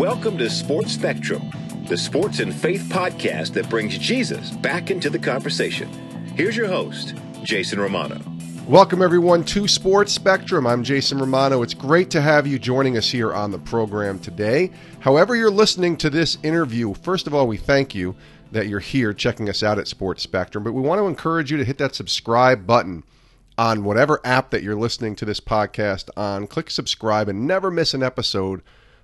Welcome to Sports Spectrum, the sports and faith podcast that brings Jesus back into the conversation. Here's your host, Jason Romano. Welcome, everyone, to Sports Spectrum. I'm Jason Romano. It's great to have you joining us here on the program today. However, you're listening to this interview, first of all, we thank you that you're here checking us out at Sports Spectrum, but we want to encourage you to hit that subscribe button on whatever app that you're listening to this podcast on. Click subscribe and never miss an episode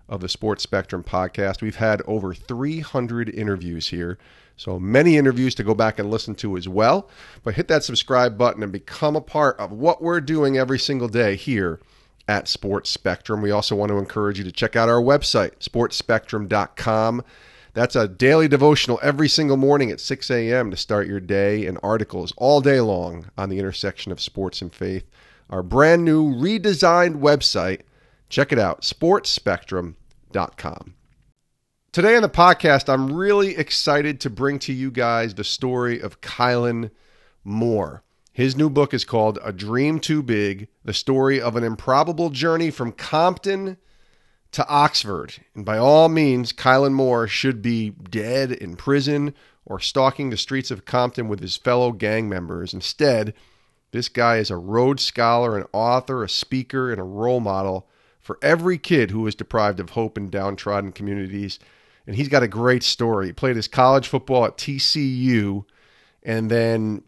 of the Sports Spectrum podcast. We've had over 300 interviews here, so many interviews to go back and listen to as well. But hit that subscribe button and become a part of what we're doing every single day here at Sports Spectrum. We also want to encourage you to check out our website, sportspectrum.com. That's a daily devotional every single morning at 6 a.m. to start your day and articles all day long on the intersection of sports and faith. Our brand new redesigned website Check it out, sportspectrum.com. Today on the podcast, I'm really excited to bring to you guys the story of Caylin Moore. His new book is called A Dream Too Big The Story of an Improbable Journey from Compton to Oxford. And by all means, Caylin Moore should be dead in prison or stalking the streets of Compton with his fellow gang members. Instead, this guy is a Rhodes Scholar, an author, a speaker, and a role model for every kid who is deprived of hope in downtrodden communities. And he's got a great story. He played his college football at TCU and then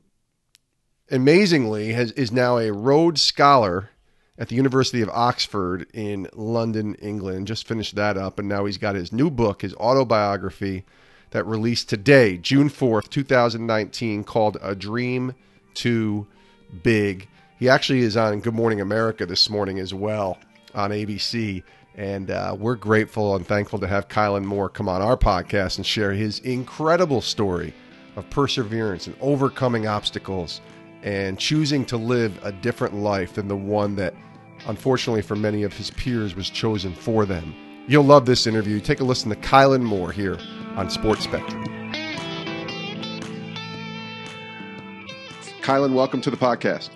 amazingly has, is now a Rhodes Scholar at the University of Oxford in London, England. Just finished that up, and now he's got his new book, his autobiography, that released today, June 4th, 2019, called A Dream Too Big. He actually is on Good Morning America this morning as well on ABC. And uh, we're grateful and thankful to have Caylin Moore come on our podcast and share his incredible story of perseverance and overcoming obstacles and choosing to live a different life than the one that, unfortunately, for many of his peers, was chosen for them. You'll love this interview. Take a listen to Caylin Moore here on Sports Spectrum. Caylin, welcome to the podcast.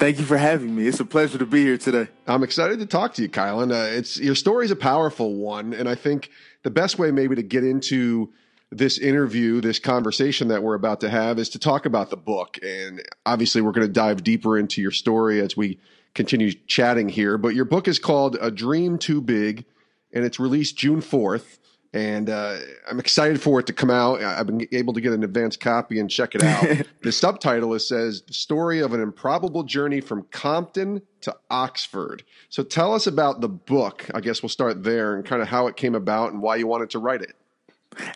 Thank you for having me. It's a pleasure to be here today. I'm excited to talk to you, Caylin. Uh, it's your story is a powerful one, and I think the best way maybe to get into this interview, this conversation that we're about to have, is to talk about the book. And obviously, we're going to dive deeper into your story as we continue chatting here. But your book is called "A Dream Too Big," and it's released June 4th and uh, I'm excited for it to come out. I've been able to get an advance copy and check it out. the subtitle is says the story of an improbable journey from Compton to Oxford. So tell us about the book. I guess we'll start there and kind of how it came about and why you wanted to write it.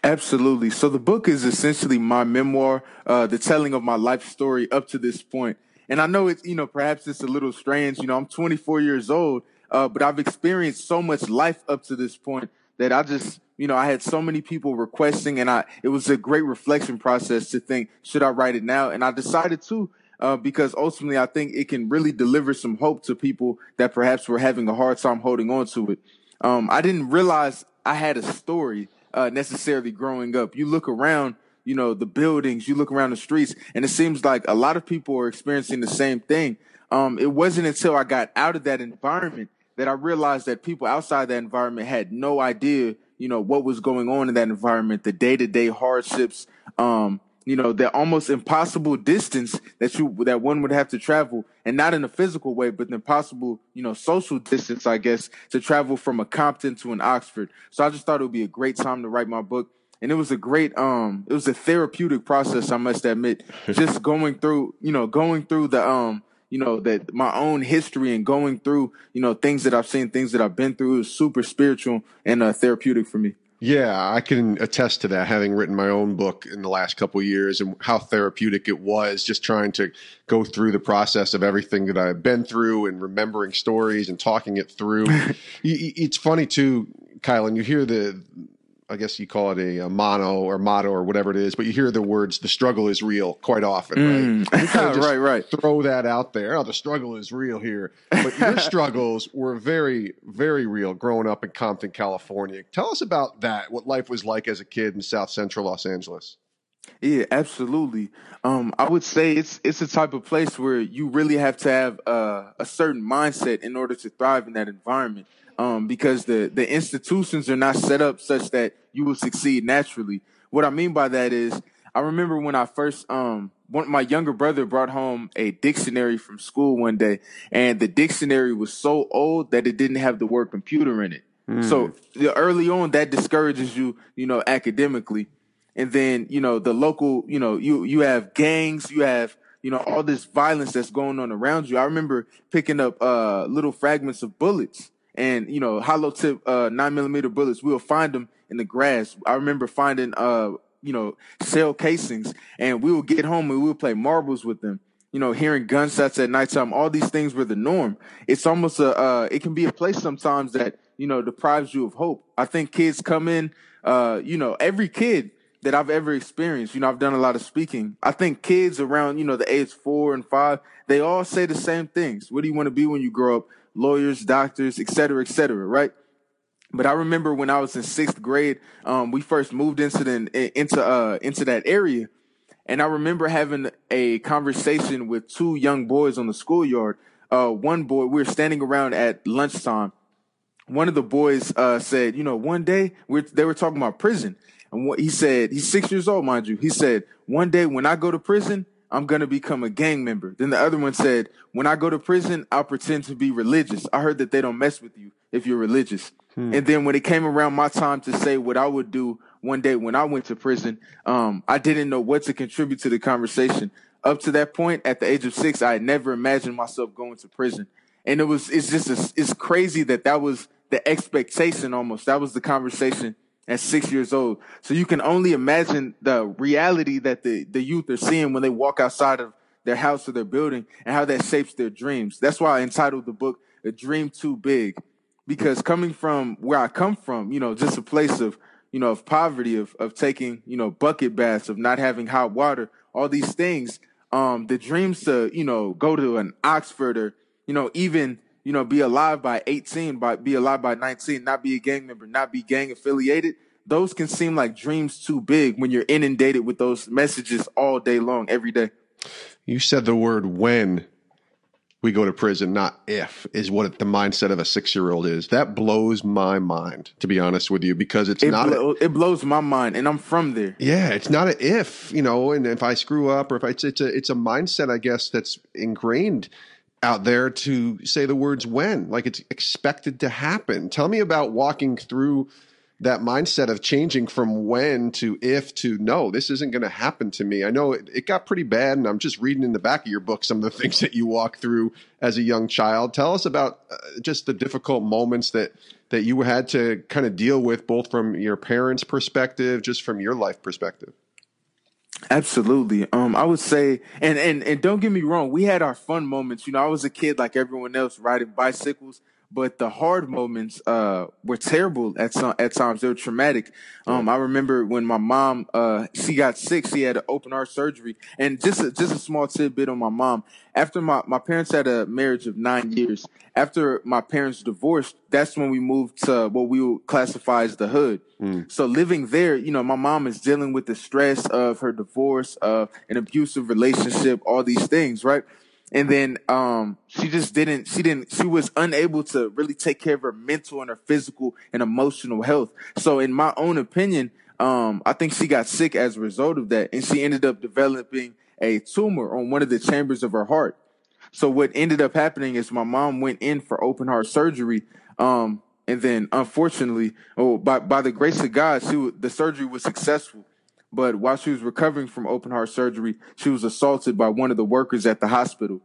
Absolutely. So the book is essentially my memoir, uh, the telling of my life story up to this point. And I know it's you know perhaps it's a little strange. You know, I'm 24 years old, uh, but I've experienced so much life up to this point that I just you know, I had so many people requesting and I, it was a great reflection process to think, should I write it now? And I decided to, uh, because ultimately I think it can really deliver some hope to people that perhaps were having a hard time holding on to it. Um, I didn't realize I had a story, uh, necessarily growing up. You look around, you know, the buildings, you look around the streets and it seems like a lot of people are experiencing the same thing. Um, it wasn't until I got out of that environment that I realized that people outside that environment had no idea you know, what was going on in that environment, the day to day hardships, um, you know, the almost impossible distance that you, that one would have to travel and not in a physical way, but the impossible, you know, social distance, I guess, to travel from a Compton to an Oxford. So I just thought it would be a great time to write my book. And it was a great, um, it was a therapeutic process, I must admit, just going through, you know, going through the, um, you know, that my own history and going through, you know, things that I've seen, things that I've been through is super spiritual and uh, therapeutic for me. Yeah, I can attest to that, having written my own book in the last couple years and how therapeutic it was just trying to go through the process of everything that I've been through and remembering stories and talking it through. it's funny too, Caylin. you hear the I guess you call it a, a, mono or motto or whatever it is, but you hear the words "the struggle is real" quite often, right? Mm. right, right. Throw that out there. Oh, the struggle is real here, but your struggles were very, very real growing up in Compton, California. Tell us about that. What life was like as a kid in South Central Los Angeles. Yeah, absolutely. Um, I would say it's it's a type of place where you really have to have uh, a certain mindset in order to thrive in that environment. Um, because the the institutions are not set up such that you will succeed naturally. What I mean by that is, I remember when I first um one my younger brother brought home a dictionary from school one day, and the dictionary was so old that it didn't have the word computer in it. Mm. So early on, that discourages you, you know, academically. And then, you know, the local, you know, you you have gangs, you have, you know, all this violence that's going on around you. I remember picking up uh little fragments of bullets and you know hollow tip uh nine millimeter bullets. We'll find them in the grass. I remember finding uh you know shell casings, and we would get home and we would play marbles with them. You know, hearing gunshots at nighttime, all these things were the norm. It's almost a uh, it can be a place sometimes that you know deprives you of hope. I think kids come in, uh, you know, every kid that I've ever experienced. You know, I've done a lot of speaking. I think kids around, you know, the age four and five, they all say the same things. What do you want to be when you grow up? Lawyers, doctors, et cetera, et cetera, right? But I remember when I was in sixth grade, um, we first moved into the into uh into that area, and I remember having a conversation with two young boys on the schoolyard. Uh, one boy, we were standing around at lunchtime. One of the boys uh, said, "You know, one day we're, they were talking about prison, and what he said, he's six years old, mind you. He said, one day when I go to prison, I'm to become a gang member. Then the other one said, when I go to prison, I'll pretend to be religious. I heard that they don't mess with you if you're religious. Hmm. And then when it came around my time to say what I would do one day when I went to prison, um, I didn't know what to contribute to the conversation. Up to that point, at the age of six, I had never imagined myself going to prison. And it was, it's just, a, it's crazy that that was the expectation almost. That was the conversation at six years old. So you can only imagine the reality that the, the youth are seeing when they walk outside of their house or their building and how that shapes their dreams. That's why I entitled the book A Dream Too Big. Because coming from where I come from, you know, just a place of, you know, of poverty, of, of taking, you know, bucket baths, of not having hot water, all these things, um, the dreams to, you know, go to an Oxford or, you know, even you know, be alive by 18, by be alive by 19, not be a gang member, not be gang affiliated, those can seem like dreams too big when you're inundated with those messages all day long, every day. You said the word when we go to prison, not if, is what the mindset of a six year old is. That blows my mind, to be honest with you, because it's it not. Blo- a, it blows my mind, and I'm from there. Yeah, it's not an if, you know, and if I screw up or if I, it's, it's a it's a mindset, I guess, that's ingrained out there to say the words when, like it's expected to happen. Tell me about walking through that mindset of changing from when to if to no, this isn't going to happen to me. I know it, it, got pretty bad, and I'm just reading in the back of your book some of the things that you walk through as a young child. Tell us about uh, just the difficult moments that that you had to kind of deal with, both from your parents' perspective, just from your life perspective. Absolutely. Um, I would say, and, and, and don't get me wrong, we had our fun moments. You know, I was a kid like everyone else riding bicycles, but the hard moments uh, were terrible at some at times. They were traumatic. Um, I remember when my mom uh, she got sick, she had an open heart surgery, and just a, just a small tidbit on my mom. After my my parents had a marriage of nine years. After my parents divorced, that's when we moved to what we would classify as the hood. Mm. So living there, you know, my mom is dealing with the stress of her divorce, of an abusive relationship, all these things, right? And then um, she just didn't she didn't she was unable to really take care of her mental and her physical and emotional health. So in my own opinion um, i think she got sick as a result of that. And she ended up developing a tumor on one of the chambers of her heart. So what ended up happening is my mom went in for open heart surgery um, and then unfortunately oh by, by the grace of god she the surgery was successful but while she was recovering from open heart surgery, she was assaulted by one of the workers at the hospital.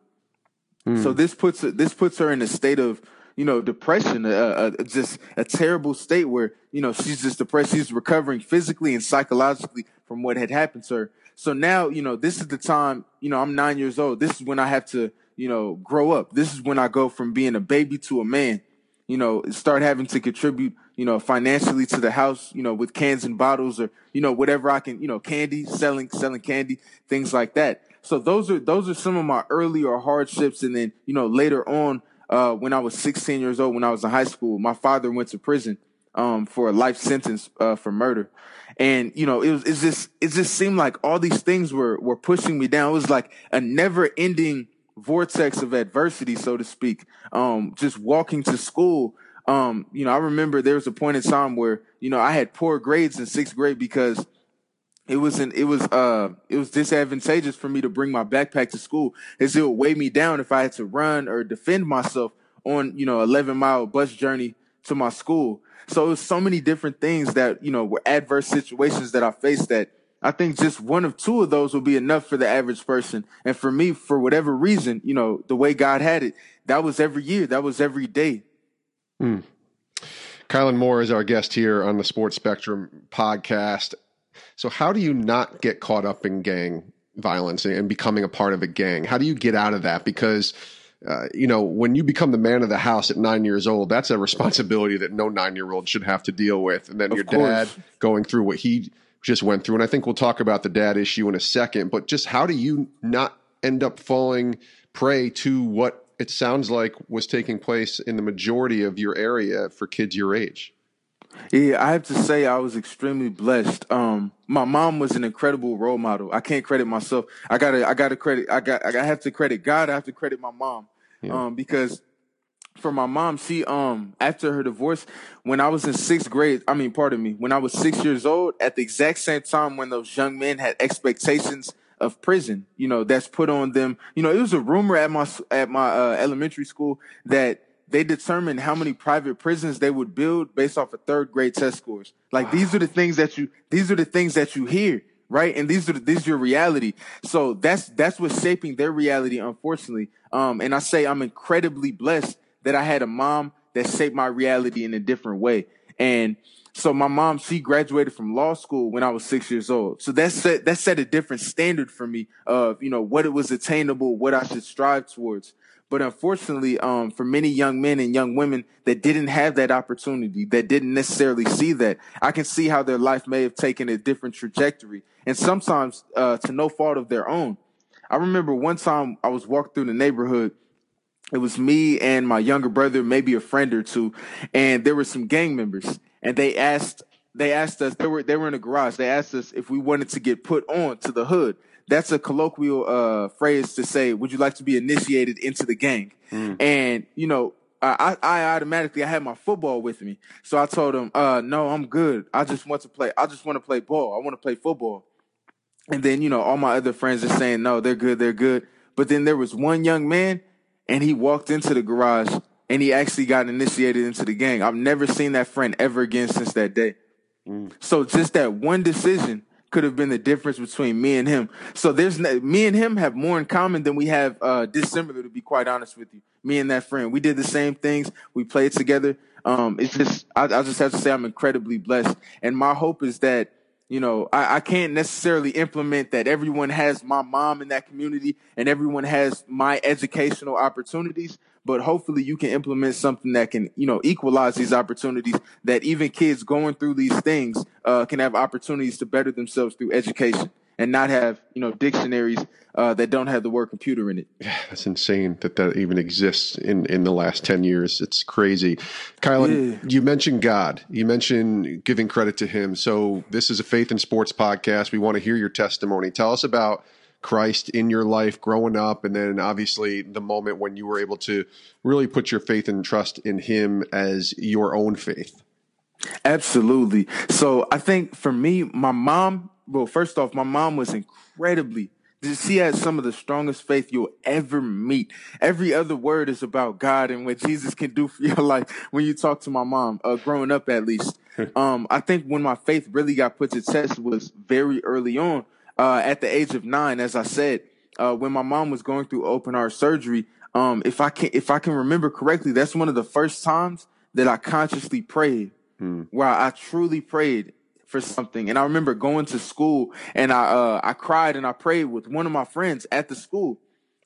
Mm. So this puts this puts her in a state of you know depression, uh, uh, just a terrible state where you know she's just depressed. She's recovering physically and psychologically from what had happened to her. So now you know this is the time. You know I'm nine years old. This is when I have to you know grow up. This is when I go from being a baby to a man. You know, start having to contribute you know, financially to the house, you know, with cans and bottles or, you know, whatever I can, you know, candy, selling, selling candy, things like that. So those are, those are some of my earlier hardships. And then, you know, later on, uh, when I was 16 years old, when I was in high school, my father went to prison, um, for a life sentence, uh, for murder. And, you know, it was, it's just, it just seemed like all these things were, were pushing me down. It was like a never ending vortex of adversity, so to speak. Um, just walking to school, Um, you know, I remember there was a point in time where, you know, I had poor grades in sixth grade because it wasn't it was uh it was disadvantageous for me to bring my backpack to school as it would weigh me down if I had to run or defend myself on, you know, 11 mile bus journey to my school. So it was so many different things that, you know, were adverse situations that I faced that I think just one of two of those will be enough for the average person. And for me, for whatever reason, you know, the way God had it, that was every year, that was every day. Mm. Caylin Moore is our guest here on the Sports Spectrum podcast. So, how do you not get caught up in gang violence and becoming a part of a gang? How do you get out of that? Because uh, you know, when you become the man of the house at nine years old, that's a responsibility that no nine year old should have to deal with. And then of your course. dad going through what he just went through. And I think we'll talk about the dad issue in a second, but just how do you not end up falling prey to what it sounds like was taking place in the majority of your area for kids your age? Yeah, I have to say I was extremely blessed. Um, my mom was an incredible role model. I can't credit myself. I gotta, I gotta credit. I got, I have to credit God. I have to credit my mom. Yeah. Um, because for my mom, she um after her divorce, when I was in sixth grade, I mean, pardon me, when I was six years old, at the exact same time when those young men had expectations of prison, you know, that's put on them. You know, it was a rumor at my at my uh, elementary school that they determined how many private prisons they would build based off of third grade test scores. Like wow. these are the things that you these are the things that you hear, right? And these are the, this is your reality. So that's that's what's shaping their reality, unfortunately. Um, and I say I'm incredibly blessed that I had a mom that shaped my reality in a different way. And so my mom, she graduated from law school when I was six years old. So that set that set a different standard for me of you know what it was attainable, what I should strive towards. But unfortunately, um, for many young men and young women that didn't have that opportunity, that didn't necessarily see that, I can see how their life may have taken a different trajectory, and sometimes uh, to no fault of their own. I remember one time I was walking through the neighborhood. It was me and my younger brother, maybe a friend or two, and there were some gang members, and they asked they asked us they were they were in a garage. They asked us if we wanted to get put on to the hood that's a colloquial uh, phrase to say, "Would you like to be initiated into the gang?" Mm. And you know, I, I automatically I had my football with me, so I told him, uh, "No, I'm good. I just want to play. I just want to play ball. I want to play football." And then you know, all my other friends are saying, "No, they're good. They're good." But then there was one young man, and he walked into the garage, and he actually got initiated into the gang. I've never seen that friend ever again since that day. Mm. So just that one decision could have been the difference between me and him. So there's me and him have more in common than we have uh, dissimilar. To be quite honest with you, me and that friend, we did the same things. We played together. Um, it's just I, I just have to say I'm incredibly blessed, and my hope is that you know I, I can't necessarily implement that everyone has my mom in that community and everyone has my educational opportunities but hopefully you can implement something that can, you know, equalize these opportunities that even kids going through these things uh, can have opportunities to better themselves through education and not have, you know, dictionaries uh, that don't have the word computer in it. Yeah, that's insane that that even exists in, in the last 10 years. It's crazy. Caylin, yeah. you mentioned God. You mentioned giving credit to him. So this is a faith and sports podcast. We want to hear your testimony. Tell us about – Christ in your life growing up, and then obviously the moment when you were able to really put your faith and trust in Him as your own faith? Absolutely. So I think for me, my mom, well, first off, my mom was incredibly she had some of the strongest faith you'll ever meet. Every other word is about God and what Jesus can do for your life when you talk to my mom, uh, growing up at least. um, I think when my faith really got put to test was very early on uh, at the age of nine, as I said, uh, when my mom was going through open heart surgery, um, if I can, if I can remember correctly, that's one of the first times that I consciously prayed, hmm. where I truly prayed for something. And I remember going to school and I, uh, I cried and I prayed with one of my friends at the school.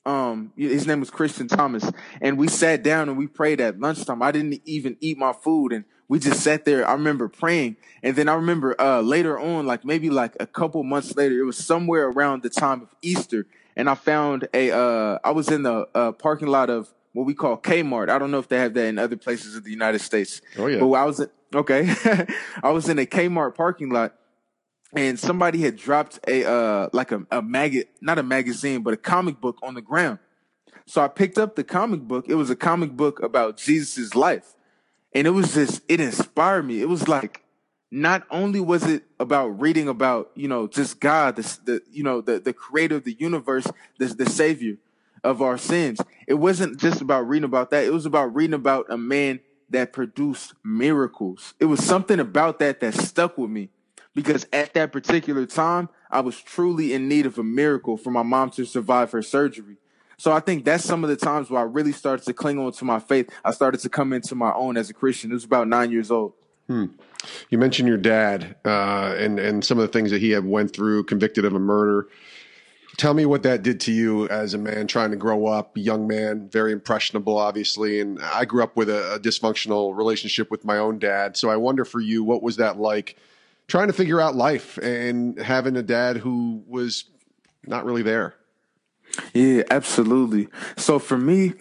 Um, his name was Christian Thomas and we sat down and we prayed at lunchtime. I didn't even eat my food and we just sat there. I remember praying. And then I remember uh, later on, like maybe like a couple months later, it was somewhere around the time of Easter. And I found a, uh, I was in the uh, parking lot of what we call Kmart. I don't know if they have that in other places of the United States. Oh, yeah. But I was, okay. I was in a Kmart parking lot and somebody had dropped a, uh, like a, a mag, not a magazine, but a comic book on the ground. So I picked up the comic book. It was a comic book about Jesus's life and it was just it inspired me. It was like not only was it about reading about you know just God, the, the you know the the creator of the universe, the the savior of our sins. It wasn't just about reading about that. It was about reading about a man that produced miracles. It was something about that that stuck with me because at that particular time, I was truly in need of a miracle for my mom to survive her surgery. So I think that's some of the times where I really started to cling on to my faith. I started to come into my own as a Christian. It was about nine years old. Hmm. You mentioned your dad uh, and and some of the things that he had went through, convicted of a murder. Tell me what that did to you as a man trying to grow up, young man, very impressionable, obviously. And I grew up with a, a dysfunctional relationship with my own dad. So I wonder for you, what was that like trying to figure out life and having a dad who was not really there? Yeah, absolutely. So for me,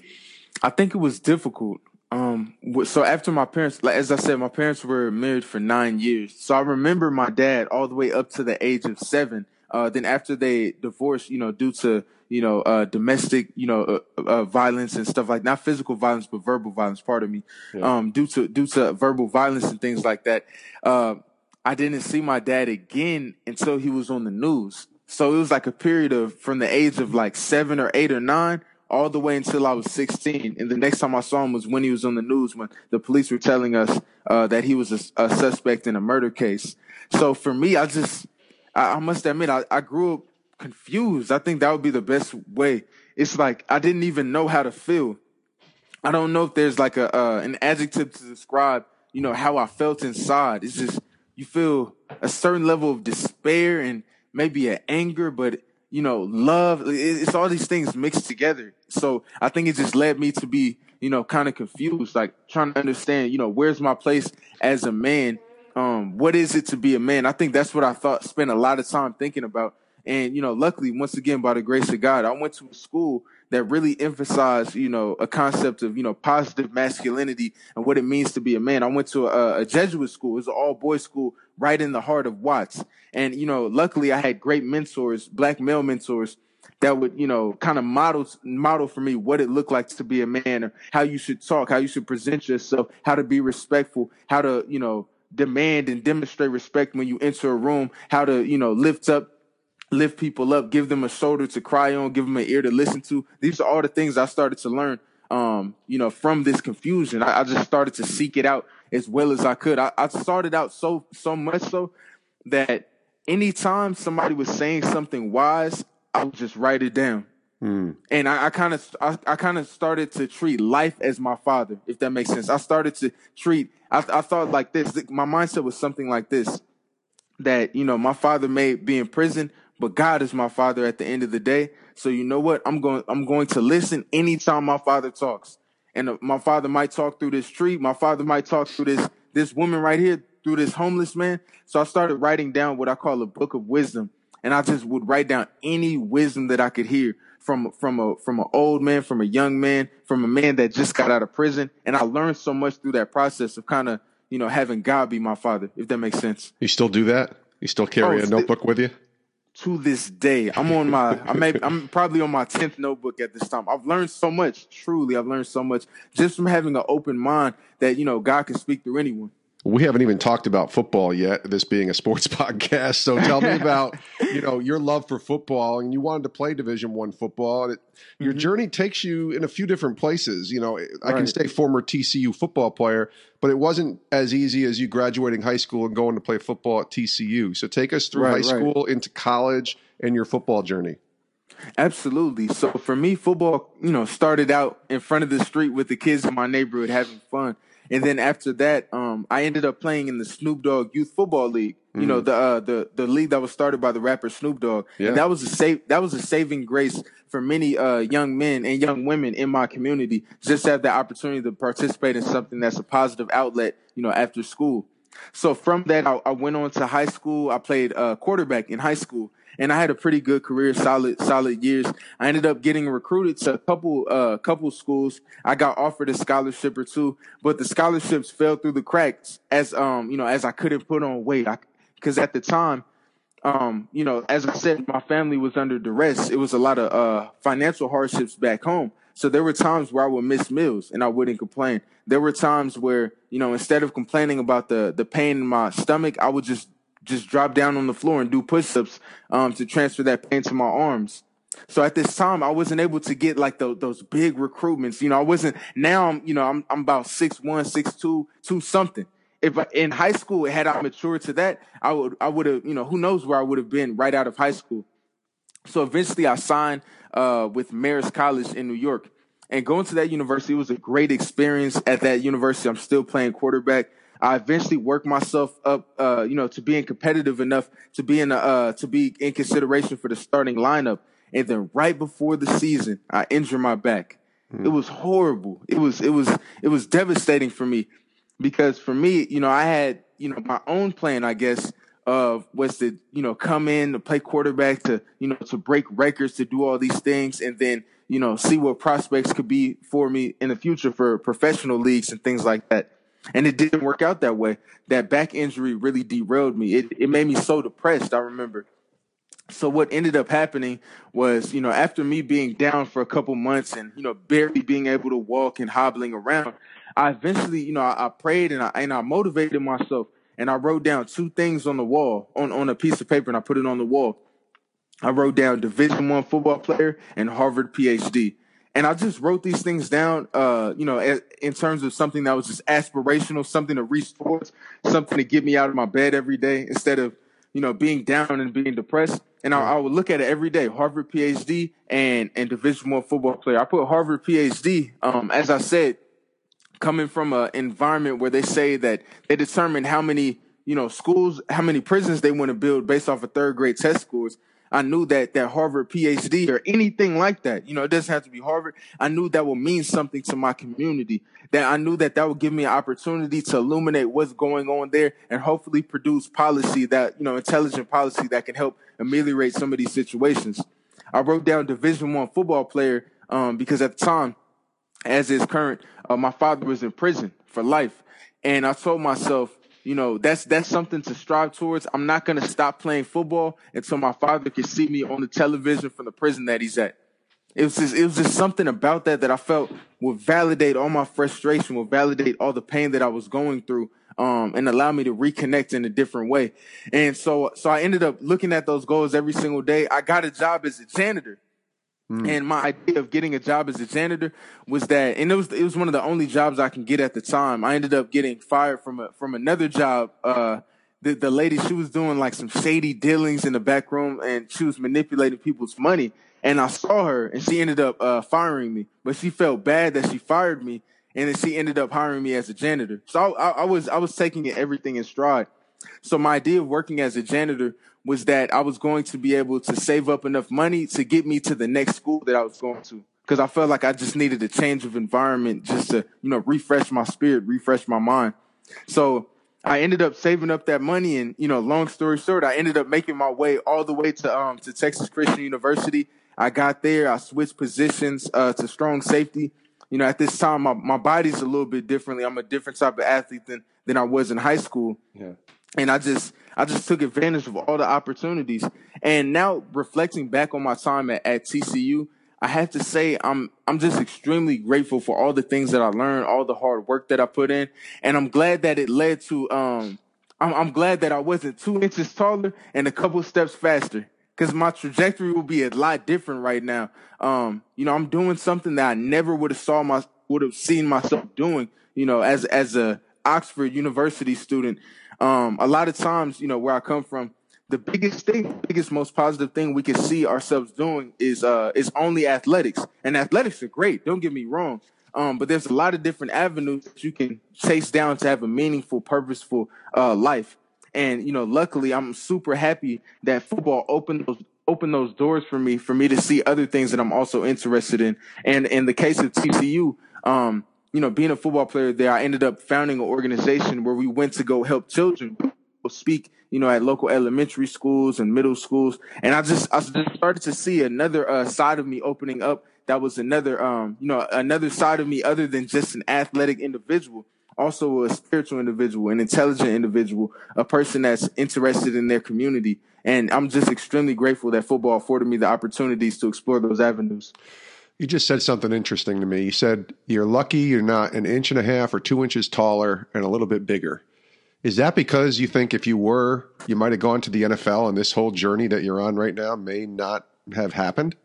I think it was difficult. Um, so after my parents, like as I said, my parents were married for nine years. So I remember my dad all the way up to the age of seven. Uh, then after they divorced, you know, due to you know uh, domestic, you know, uh, uh violence and stuff like not physical violence but verbal violence. Part of me, yeah. um, due to due to verbal violence and things like that. Uh, I didn't see my dad again until he was on the news. So it was like a period of from the age of like seven or eight or nine all the way until I was 16. And the next time I saw him was when he was on the news when the police were telling us uh, that he was a, a, suspect in a murder case. So for me, I just, I, I must admit, I, I grew up confused. I think that would be the best way. It's like I didn't even know how to feel. I don't know if there's like a uh, an adjective to describe, you know, how I felt inside. It's just you feel a certain level of despair and maybe an anger, but you know, love. It's all these things mixed together. So I think it just led me to be, you know, kind of confused, like trying to understand, you know, where's my place as a man? Um, what is it to be a man? I think that's what I thought, spent a lot of time thinking about. And, you know, luckily, once again, by the grace of God, I went to a school that really emphasized, you know, a concept of, you know, positive masculinity and what it means to be a man. I went to a, a Jesuit school. It was an all boys school right in the heart of Watts. And, you know, luckily I had great mentors, black male mentors that would, you know, kind of model, model for me what it looked like to be a man or how you should talk, how you should present yourself, how to be respectful, how to, you know, demand and demonstrate respect when you enter a room, how to, you know, lift up lift people up, give them a shoulder to cry on, give them an ear to listen to. These are all the things I started to learn, um, you know, from this confusion. I, I, just started to seek it out as well as I could. I, I started out so so much so that anytime somebody was saying something wise, I would just write it down. Mm. And I kind of I, kind of started to treat life as my father, if that makes sense. I started to treat I, I thought like this. My mindset was something like this: that you know my father may be in prison, but God is my father at the end of the day. So you know what? I'm going, I'm going to listen anytime my father talks. And uh, my father might talk through this tree. My father might talk through this, this woman right here, through this homeless man. So I started writing down what I call a book of wisdom. And I just would write down any wisdom that I could hear from, from a, from an old man, from a young man, from a man that just got out of prison. And I learned so much through that process of kind of, you know, having God be my father, if that makes sense. You still do that? You still carry oh, a notebook with you? to this day. I'm on my I may I'm probably on my 10th notebook at this time. I've learned so much, truly. I've learned so much just from having an open mind that, you know, God can speak through anyone. We haven't even talked about football yet, this being a sports podcast. So tell me about, you know, your love for football and you wanted to play Division 1 football. It, mm-hmm. Your journey takes you in a few different places. You know, I right. can say former TCU football player, but it wasn't as easy as you graduating high school and going to play football at TCU. So take us through right, high school into college and your football journey. Absolutely. So for me, football, you know, started out in front of the street with the kids in my neighborhood having fun. And then after that, um, I ended up playing in the Snoop Dogg Youth Football League. You mm know, the uh, the the league that was started by the rapper Snoop Dogg. Yeah. And that was a save that was a saving grace for many uh, young men and young women in my community. Just to have the opportunity to participate in something that's a positive outlet, you know, after school. So from that, I, I went on to high school. I played uh, quarterback in high school and I had a pretty good career, solid, solid years. I ended up getting recruited to a couple, uh, couple schools. I got offered a scholarship or two, but the scholarships fell through the cracks as, um, you know, as I couldn't put on weight. I, cause at the time, um, you know, as I said, my family was under duress. It was a lot of, uh, financial hardships back home. So there were times where I would miss meals and I wouldn't complain. There were times where, you know, instead of complaining about the the pain in my stomach, I would just just drop down on the floor and do push-ups um, to transfer that pain to my arms. So at this time, I wasn't able to get like the, those big recruitments. You know, I wasn't. Now I'm, you know, I'm I'm about six one, six two, two something. If I, in high school had I matured to that, I would I would have, you know, who knows where I would have been right out of high school. So eventually, I signed uh, with Marist College in New York, and going to that university was a great experience. At that university, I'm still playing quarterback. I eventually worked myself up, uh, you know, to being competitive enough to be in a, uh, to be in consideration for the starting lineup. And then right before the season, I injured my back. Mm. It was horrible. It was it was it was devastating for me because for me, you know, I had you know my own plan, I guess, of was to you know come in to play quarterback to you know to break records to do all these things and then you know see what prospects could be for me in the future for professional leagues and things like that and it didn't work out that way that back injury really derailed me it, it made me so depressed i remember so what ended up happening was, you know, after me being down for a couple months and, you know, barely being able to walk and hobbling around, I eventually, you know, I, I prayed and I and I motivated myself and I wrote down two things on the wall on, on a piece of paper and I put it on the wall. I wrote down Division One football player and Harvard PhD. And I just wrote these things down, uh, you know, in terms of something that was just aspirational, something to reach towards, something to get me out of my bed every day instead of, you know, being down and being depressed and I, I, would look at it every day. Harvard PhD and and Division One football player. I put Harvard PhD. Um, as I said, coming from an environment where they say that they determine how many you know schools, how many prisons they want to build based off of third grade test scores. I knew that that Harvard PhD or anything like that, you know, it doesn't have to be Harvard. I knew that would mean something to my community. That I knew that that would give me an opportunity to illuminate what's going on there and hopefully produce policy that, you know, intelligent policy that can help ameliorate some of these situations. I wrote down Division One football player um, because at the time, as is current, uh, my father was in prison for life, and I told myself you know, that's that's something to strive towards. I'm not gonna stop playing football until my father can see me on the television from the prison that he's at. It was just it was just something about that that I felt would validate all my frustration, would validate all the pain that I was going through, um, and allow me to reconnect in a different way. And so so I ended up looking at those goals every single day. I got a job as a janitor Mm. And my idea of getting a job as a janitor was that, and it was it was one of the only jobs I can get at the time. I ended up getting fired from a from another job. Uh, the the lady she was doing like some shady dealings in the back room, and she was manipulating people's money. And I saw her, and she ended up uh, firing me. But she felt bad that she fired me, and then she ended up hiring me as a janitor. So I, I, I was I was taking everything in stride. So my idea of working as a janitor was that I was going to be able to save up enough money to get me to the next school that I was going to. Cause I felt like I just needed a change of environment just to, you know, refresh my spirit, refresh my mind. So I ended up saving up that money and, you know, long story short, I ended up making my way all the way to, um, to Texas Christian University. I got there. I switched positions, uh, to strong safety. You know, at this time, my, my body's a little bit differently. I'm a different type of athlete than, than I was in high school. Yeah and I just I just took advantage of all the opportunities. And now reflecting back on my time at, at TCU, I have to say I'm I'm just extremely grateful for all the things that I learned, all the hard work that I put in, and I'm glad that it led to um I'm, I'm glad that I wasn't two inches taller and a couple steps faster because my trajectory will be a lot different right now. Um, you know, I'm doing something that I never would have saw my would have seen myself doing. You know, as as a Oxford University student, um, a lot of times, you know, where I come from, the biggest thing, biggest, most positive thing we can see ourselves doing is uh is only athletics. And athletics are great, don't get me wrong. Um, but there's a lot of different avenues that you can chase down to have a meaningful, purposeful uh life. And you know, luckily I'm super happy that football opened those open those doors for me for me to see other things that I'm also interested in. And in the case of TCU, um, you know, being a football player there, I ended up founding an organization where we went to go help children speak, you know, at local elementary schools and middle schools. And I just, I just started to see another uh, side of me opening up. That was another, um, you know, another side of me other than just an athletic individual, also a spiritual individual, an intelligent individual, a person that's interested in their community. And I'm just extremely grateful that football afforded me the opportunities to explore those avenues. You just said something interesting to me. You said you're lucky you're not an inch and a half or two inches taller and a little bit bigger. Is that because you think if you were, you might have gone to the NFL and this whole journey that you're on right now may not have happened?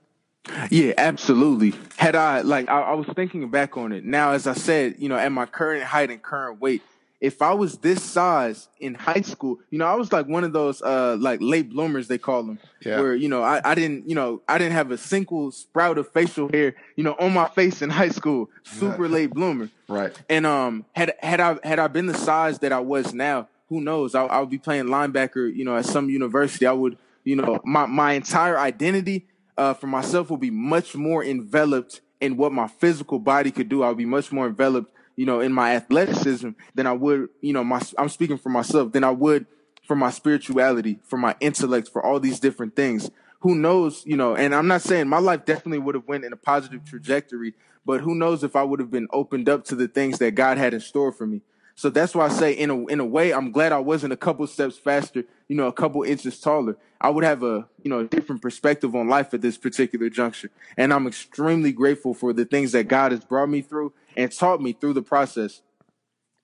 Yeah, absolutely. Had I like I, I, was thinking back on it. Now, as I said, you know, at my current height and current weight, if I was this size in high school, you know, I was like one of those uh like late bloomers they call them, yeah. where you know I, I didn't you know I didn't have a single sprout of facial hair you know on my face in high school, super late bloomer. Right. And um had had I had I been the size that I was now, who knows? I, I would be playing linebacker, you know, at some university. I would, you know, my my entire identity uh for myself would be much more enveloped in what my physical body could do. I would be much more enveloped you know, in my athleticism than I would, you know, my, I'm speaking for myself, than I would for my spirituality, for my intellect, for all these different things. Who knows, you know, and I'm not saying my life definitely would have went in a positive trajectory, but who knows if I would have been opened up to the things that God had in store for me. So that's why I say, in a in a way, I'm glad I wasn't a couple steps faster, you know, a couple inches taller. I would have a you know a different perspective on life at this particular juncture, and I'm extremely grateful for the things that God has brought me through and taught me through the process.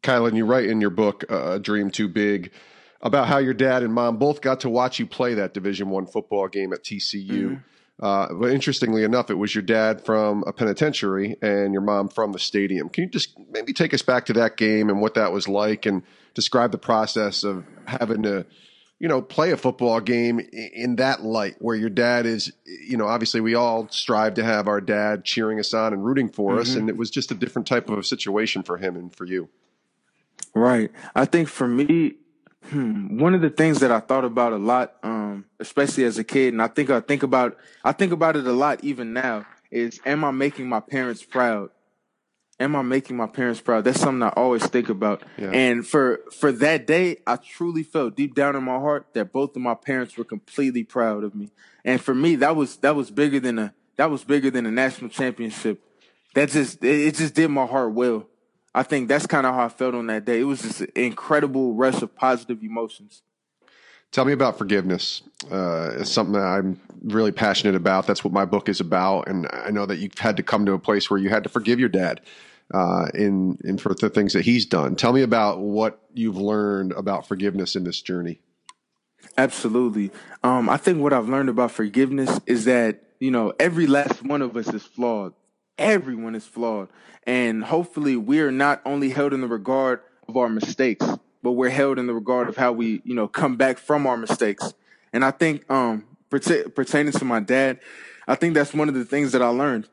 Caylin, you write in your book, uh, "Dream Too Big," about how your dad and mom both got to watch you play that Division One football game at TCU. Mm-hmm. Uh, but interestingly enough, it was your dad from a penitentiary and your mom from the stadium. Can you just maybe take us back to that game and what that was like, and describe the process of having to, you know, play a football game in that light, where your dad is, you know, obviously we all strive to have our dad cheering us on and rooting for mm-hmm. us, and it was just a different type of a situation for him and for you. Right. I think for me, Hmm. One of the things that I thought about a lot, um, especially as a kid, and I think I think about I think about it a lot even now, is am I making my parents proud? Am I making my parents proud? That's something I always think about. Yeah. And for for that day, I truly felt deep down in my heart that both of my parents were completely proud of me. And for me, that was that was bigger than a that was bigger than a national championship. That just it just did my heart well. I think that's kind of how I felt on that day. It was just an incredible rush of positive emotions. Tell me about forgiveness. Uh, it's something that I'm really passionate about. That's what my book is about, and I know that you've had to come to a place where you had to forgive your dad uh, in in for the things that he's done. Tell me about what you've learned about forgiveness in this journey. Absolutely. Um, I think what I've learned about forgiveness is that you know every last one of us is flawed. Everyone is flawed. And hopefully we are not only held in the regard of our mistakes, but we're held in the regard of how we, you know, come back from our mistakes. And I think, um, pertaining to my dad, I think that's one of the things that I learned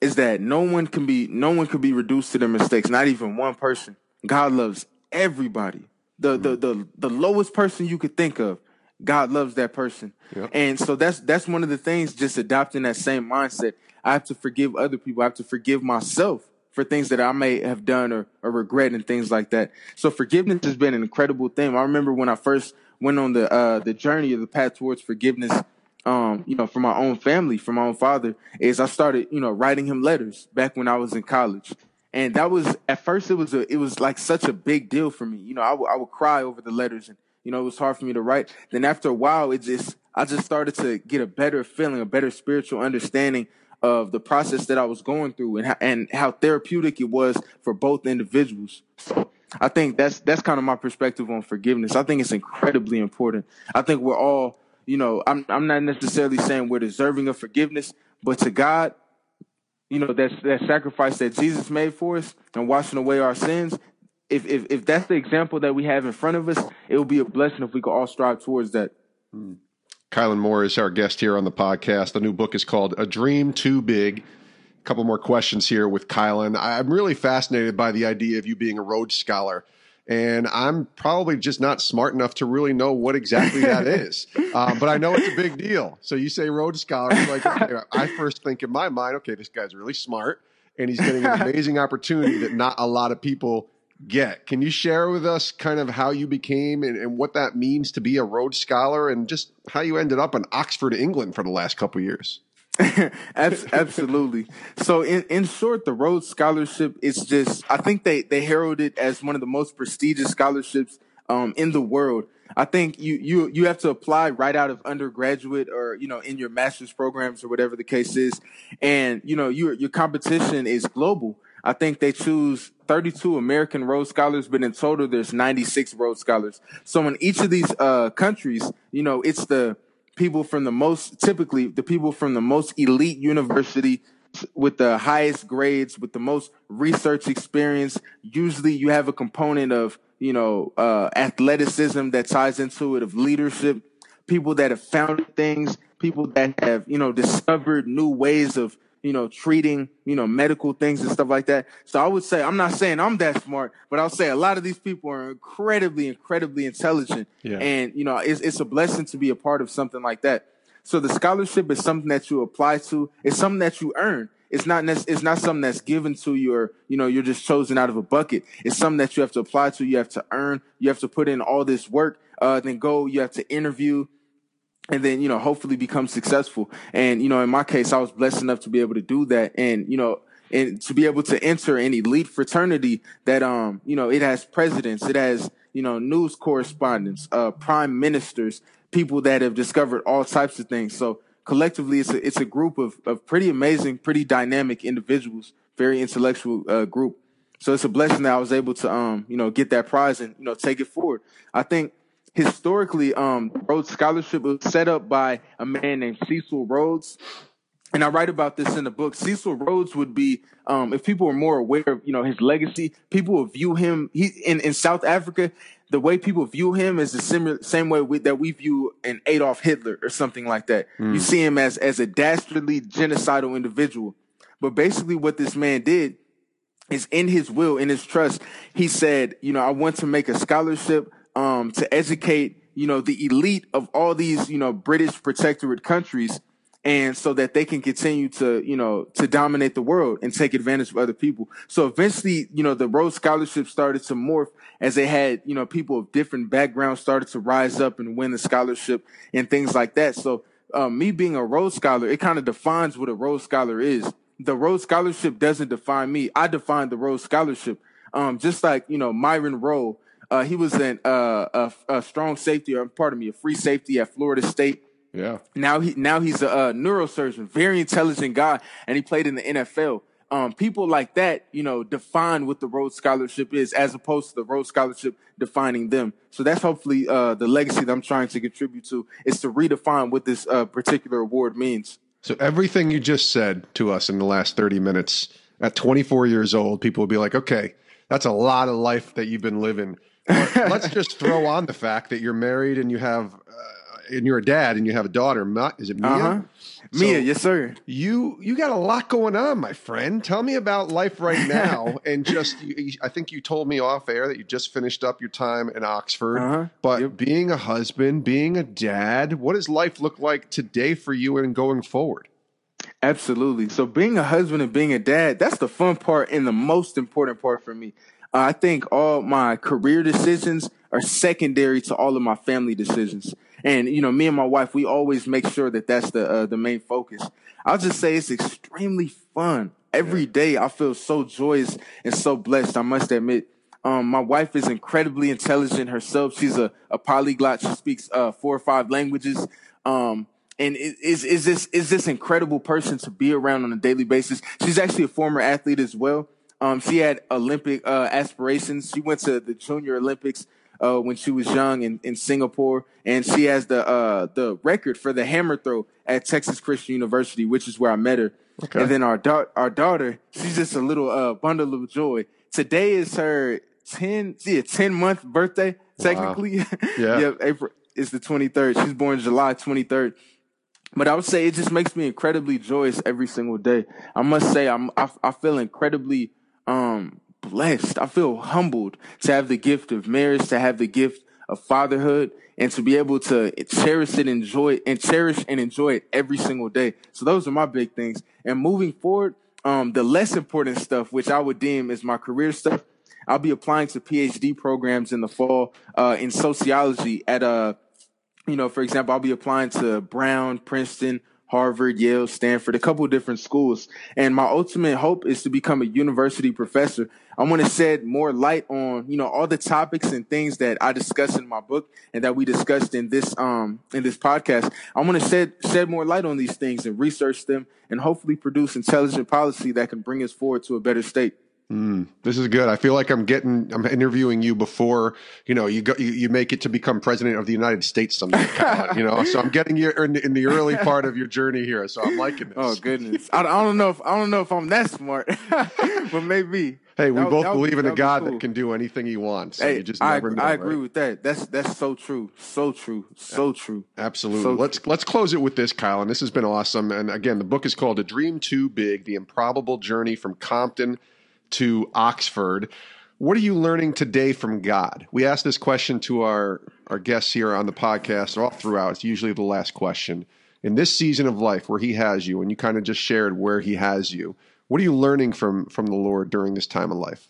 is that no one can be, no one can be reduced to their mistakes, not even one person. God loves everybody. The, the, the, the lowest person you could think of, God loves that person. Yeah. And so that's, that's one of the things, just adopting that same mindset I have to forgive other people. I have to forgive myself for things that I may have done or, or regret and things like that. So forgiveness has been an incredible thing. I remember when I first went on the uh, the journey of the path towards forgiveness, um, you know, for my own family, for my own father, is I started, you know, writing him letters back when I was in college. And that was at first it was a it was like such a big deal for me. You know, I, w- I would cry over the letters and you know, it was hard for me to write. Then after a while, it just I just started to get a better feeling, a better spiritual understanding of the process that I was going through and how, and how therapeutic it was for both individuals. I think that's that's kind of my perspective on forgiveness. I think it's incredibly important. I think we're all, you know, I'm I'm not necessarily saying we're deserving of forgiveness, but to God, you know, that that sacrifice that Jesus made for us and washing away our sins. If if if that's the example that we have in front of us, it would be a blessing if we could all strive towards that. Mm. Caylin Moore is our guest here on the podcast. The new book is called A Dream Too Big. A couple more questions here with Caylin. I'm really fascinated by the idea of you being a Rhodes Scholar. And I'm probably just not smart enough to really know what exactly that is. Um, but I know it's a big deal. So you say Rhodes Scholar, like okay, I first think in my mind, okay, this guy's really smart and he's getting an amazing opportunity that not a lot of people get. Can you share with us kind of how you became and, and, what that means to be a Rhodes Scholar and just how you ended up in Oxford, England for the last couple years? Absolutely. So in, in short, the Rhodes Scholarship is just, I think they, they herald it as one of the most prestigious scholarships um, in the world. I think you you you have to apply right out of undergraduate or you know in your master's programs or whatever the case is, and you know your your competition is global. I think they choose 32 American Rhodes Scholars, but in total there's 96 Rhodes Scholars. So in each of these uh, countries, you know, it's the people from the most typically the people from the most elite university with the highest grades, with the most research experience. Usually you have a component of, you know, uh, athleticism that ties into it, of leadership, people that have found things, people that have, you know, discovered new ways of, you know, treating, you know, medical things and stuff like that. So I would say, I'm not saying I'm that smart, but I'll say a lot of these people are incredibly, incredibly intelligent. Yeah. And, you know, it's, it's a blessing to be a part of something like that. So the scholarship is something that you apply to. It's something that you earn. It's not it's not something that's given to you or you know you're just chosen out of a bucket. It's something that you have to apply to. You have to earn. You have to put in all this work. Uh, then go. You have to interview and then you know hopefully become successful and you know in my case i was blessed enough to be able to do that and you know and to be able to enter an elite fraternity that um you know it has presidents it has you know news correspondents uh prime ministers people that have discovered all types of things. So collectively, it's a, it's a group of, of pretty amazing, pretty dynamic individuals, very intellectual uh, group. So it's a blessing that I was able to, um, you know, get that prize and, you know, take it forward. I think historically, um, Rhodes Scholarship was set up by a man named Cecil Rhodes. And I write about this in the book. Cecil Rhodes would be, um, if people were more aware of, you know, his legacy, people would view him, he, in, in South Africa, the way people view him is the similar same way we, that we view an Adolf Hitler or something like that. Mm. You see him as as a dastardly genocidal individual. But basically, what this man did is in his will, in his trust, he said, you know, I want to make a scholarship um, to educate, you know, the elite of all these, you know, British protectorate countries and so that they can continue to, you know, to dominate the world and take advantage of other people. So eventually, you know, the Rhodes Scholarship started to morph as they had, you know, people of different backgrounds started to rise up and win the scholarship and things like that. So, um, me being a Rhodes Scholar, it kind of defines what a Rhodes Scholar is. The Rhodes Scholarship doesn't define me. I define the Rhodes Scholarship. Um, just like, you know, Myron Rolle, uh, he was an, uh, a, a strong safety, or pardon me, a free safety at Florida State. Yeah. Now he now he's a, a neurosurgeon, very intelligent guy, and he played in the NFL. Um, people like that, you know, define what the Rhodes Scholarship is, as opposed to the Rhodes Scholarship defining them. So that's hopefully uh, the legacy that I'm trying to contribute to is to redefine what this uh, particular award means. So everything you just said to us in the last 30 minutes, at 24 years old, people will be like, "Okay, that's a lot of life that you've been living." Let's just throw on the fact that you're married and you have uh, and you're a dad and you have a daughter. Is it Mia? Uh-huh. So Mia, yes, sir. You you got a lot going on, my friend. Tell me about life right now, and just you, I think you told me off air that you just finished up your time in Oxford. Uh-huh. But yep. being a husband, being a dad, what does life look like today for you and going forward? Absolutely. So being a husband and being a dad, that's the fun part and the most important part for me. I think all my career decisions are secondary to all of my family decisions. And you know, me and my wife, we always make sure that that's the uh, the main focus. I'll just say it's extremely fun. Every day I feel so joyous and so blessed. I must admit. Um, my wife is incredibly intelligent herself. She's a, a polyglot. She speaks uh, four or five languages. Um, and is is this is this incredible person to be around on a daily basis. She's actually a former athlete as well. Um, she had Olympic uh, aspirations. She went to the Junior Olympics uh, when she was young in, in Singapore, and she has the uh, the record for the hammer throw at Texas Christian University, which is where I met her. Okay. And then our da- our daughter, she's just a little uh, bundle of joy. Today is her ten, a ten month birthday technically. Wow. Yeah, yeah. April is the twenty third. She's born July twenty third. But I would say it just makes me incredibly joyous every single day. I must say I'm I, I feel incredibly um blessed. I feel humbled to have the gift of marriage, to have the gift of fatherhood, and to be able to cherish it, enjoy it, and cherish and enjoy it every single day. So those are my big things. And moving forward, um, the less important stuff, which I would deem is my career stuff, I'll be applying to PhD programs in the fall uh, in sociology at a, uh, you know, for example, I'll be applying to Brown, Princeton, Harvard, Yale, Stanford, a couple different schools. And my ultimate hope is to become a university professor. I want to shed more light on, you know, all the topics and things that I discuss in my book and that we discussed in this, um, in this podcast. I want to shed, shed more light on these things and research them and hopefully produce intelligent policy that can bring us forward to a better state. Mm, this is good. I feel like I'm getting, I'm interviewing you before, you know, you go, you, you make it to become president of the United States someday, you know, so I'm getting you in, in, the early part of your journey here. So I'm liking this. Oh goodness. I, I don't know if, I don't know if I'm that smart, but maybe. Hey, we that, both that believe in a God cool. that can do anything he wants. So hey, you just never I, know, I agree right? with that. That's, that's so true. So true. So true. Absolutely. So let's, true. let's close it with this, Kyle. And this has been awesome. And again, the book is called A Dream Too Big, The Improbable Journey from Compton to Oxford. What are you learning today from God? We ask this question to our, our guests here on the podcast all throughout. It's usually the last question. In this season of life where He has you, and you kind of just shared where He has you, what are you learning from from the Lord during this time of life?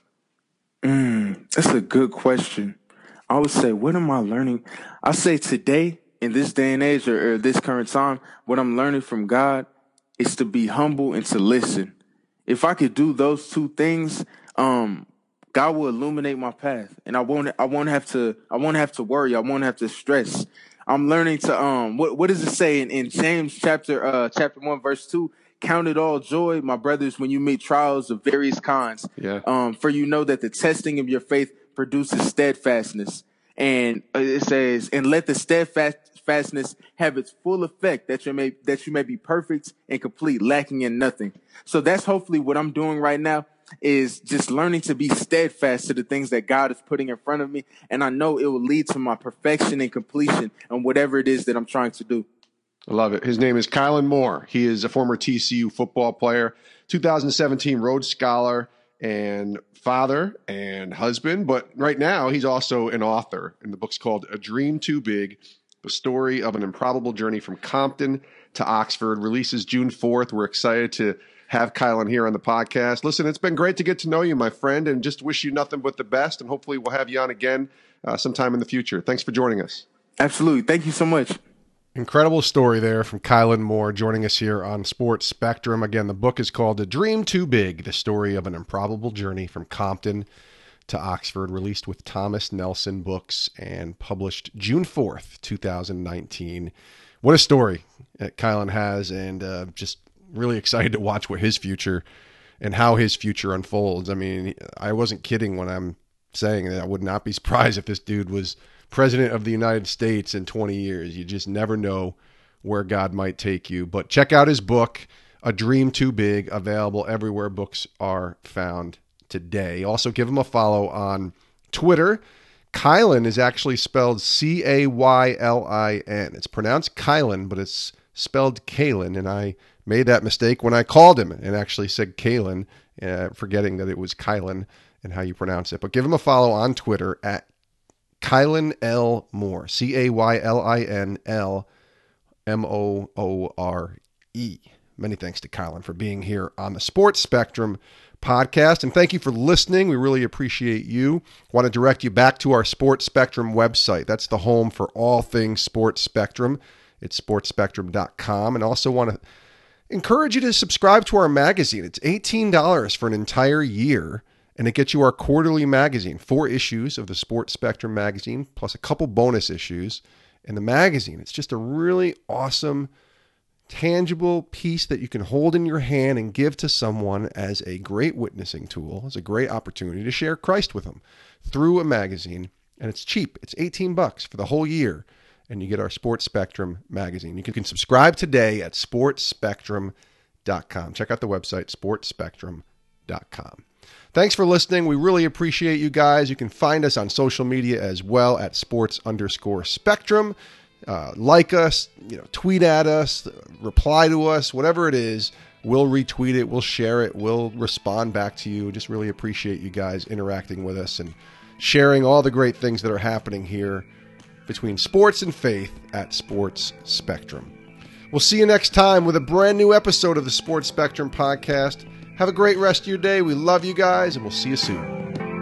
Mm, that's a good question. I would say, what am I learning? I say today, in this day and age or, or this current time, what I'm learning from God is to be humble and to listen if I could do those two things, um, God will illuminate my path, and I won't. I won't have to. I won't have to worry. I won't have to stress. I'm learning to. Um, what what does it say in, in James chapter uh chapter one verse two? Count it all joy, my brothers, when you meet trials of various kinds. Yeah. Um, for you know that the testing of your faith produces steadfastness, and uh, it says, and let the steadfast fastness have its full effect that you may that you may be perfect and complete, lacking in nothing. So that's hopefully what I'm doing right now is just learning to be steadfast to the things that God is putting in front of me. And I know it will lead to my perfection and completion and whatever it is that I'm trying to do. I love it. His name is Caylin Moore. He is a former TCU football player, 2017 Rhodes Scholar, and father and husband. But right now, he's also an author, and the book's called A Dream Too Big the story of an improbable journey from Compton to Oxford releases June 4th. We're excited to have Caylin here on the podcast. Listen, it's been great to get to know you, my friend, and just wish you nothing but the best. And hopefully, we'll have you on again uh, sometime in the future. Thanks for joining us. Absolutely. Thank you so much. Incredible story there from Caylin Moore joining us here on Sports Spectrum. Again, the book is called A Dream Too Big The Story of an Improbable Journey from Compton to Oxford, released with Thomas Nelson Books and published June 4th, 2019. What a story that Caylin has, and uh, just really excited to watch what his future and how his future unfolds. I mean, I wasn't kidding when I'm saying that I would not be surprised if this dude was president of the United States in 20 years. You just never know where God might take you. But check out his book, A Dream Too Big, available everywhere books are found today. Also, give him a follow on Twitter. Caylin is actually spelled C A Y L I N. It's pronounced Kylan, but it's spelled Kalen. And I made that mistake when I called him and actually said Kalen, uh, forgetting that it was Kylan and how you pronounce it. But give him a follow on Twitter at Caylin L. Moore. C A Y L I N L M O O R E. Many thanks to Caylin for being here on the Sports Spectrum podcast. And thank you for listening. We really appreciate you. Want to direct you back to our Sports Spectrum website. That's the home for all things Sports Spectrum. It's sportspectrum.com. And also want to encourage you to subscribe to our magazine. It's $18 for an entire year. And it gets you our quarterly magazine, four issues of the Sports Spectrum magazine, plus a couple bonus issues. And the magazine, it's just a really awesome tangible piece that you can hold in your hand and give to someone as a great witnessing tool, as a great opportunity to share Christ with them through a magazine. And it's cheap. It's 18 bucks for the whole year. And you get our Sports Spectrum magazine. You can subscribe today at sportspectrum.com. Check out the website, sportspectrum.com. Thanks for listening. We really appreciate you guys. You can find us on social media as well at sports underscore spectrum uh, like us, you know, tweet at us, reply to us, whatever it is. We'll retweet it, we'll share it, we'll respond back to you. Just really appreciate you guys interacting with us and sharing all the great things that are happening here between sports and faith at Sports Spectrum. We'll see you next time with a brand new episode of the Sports Spectrum podcast. Have a great rest of your day. We love you guys, and we'll see you soon.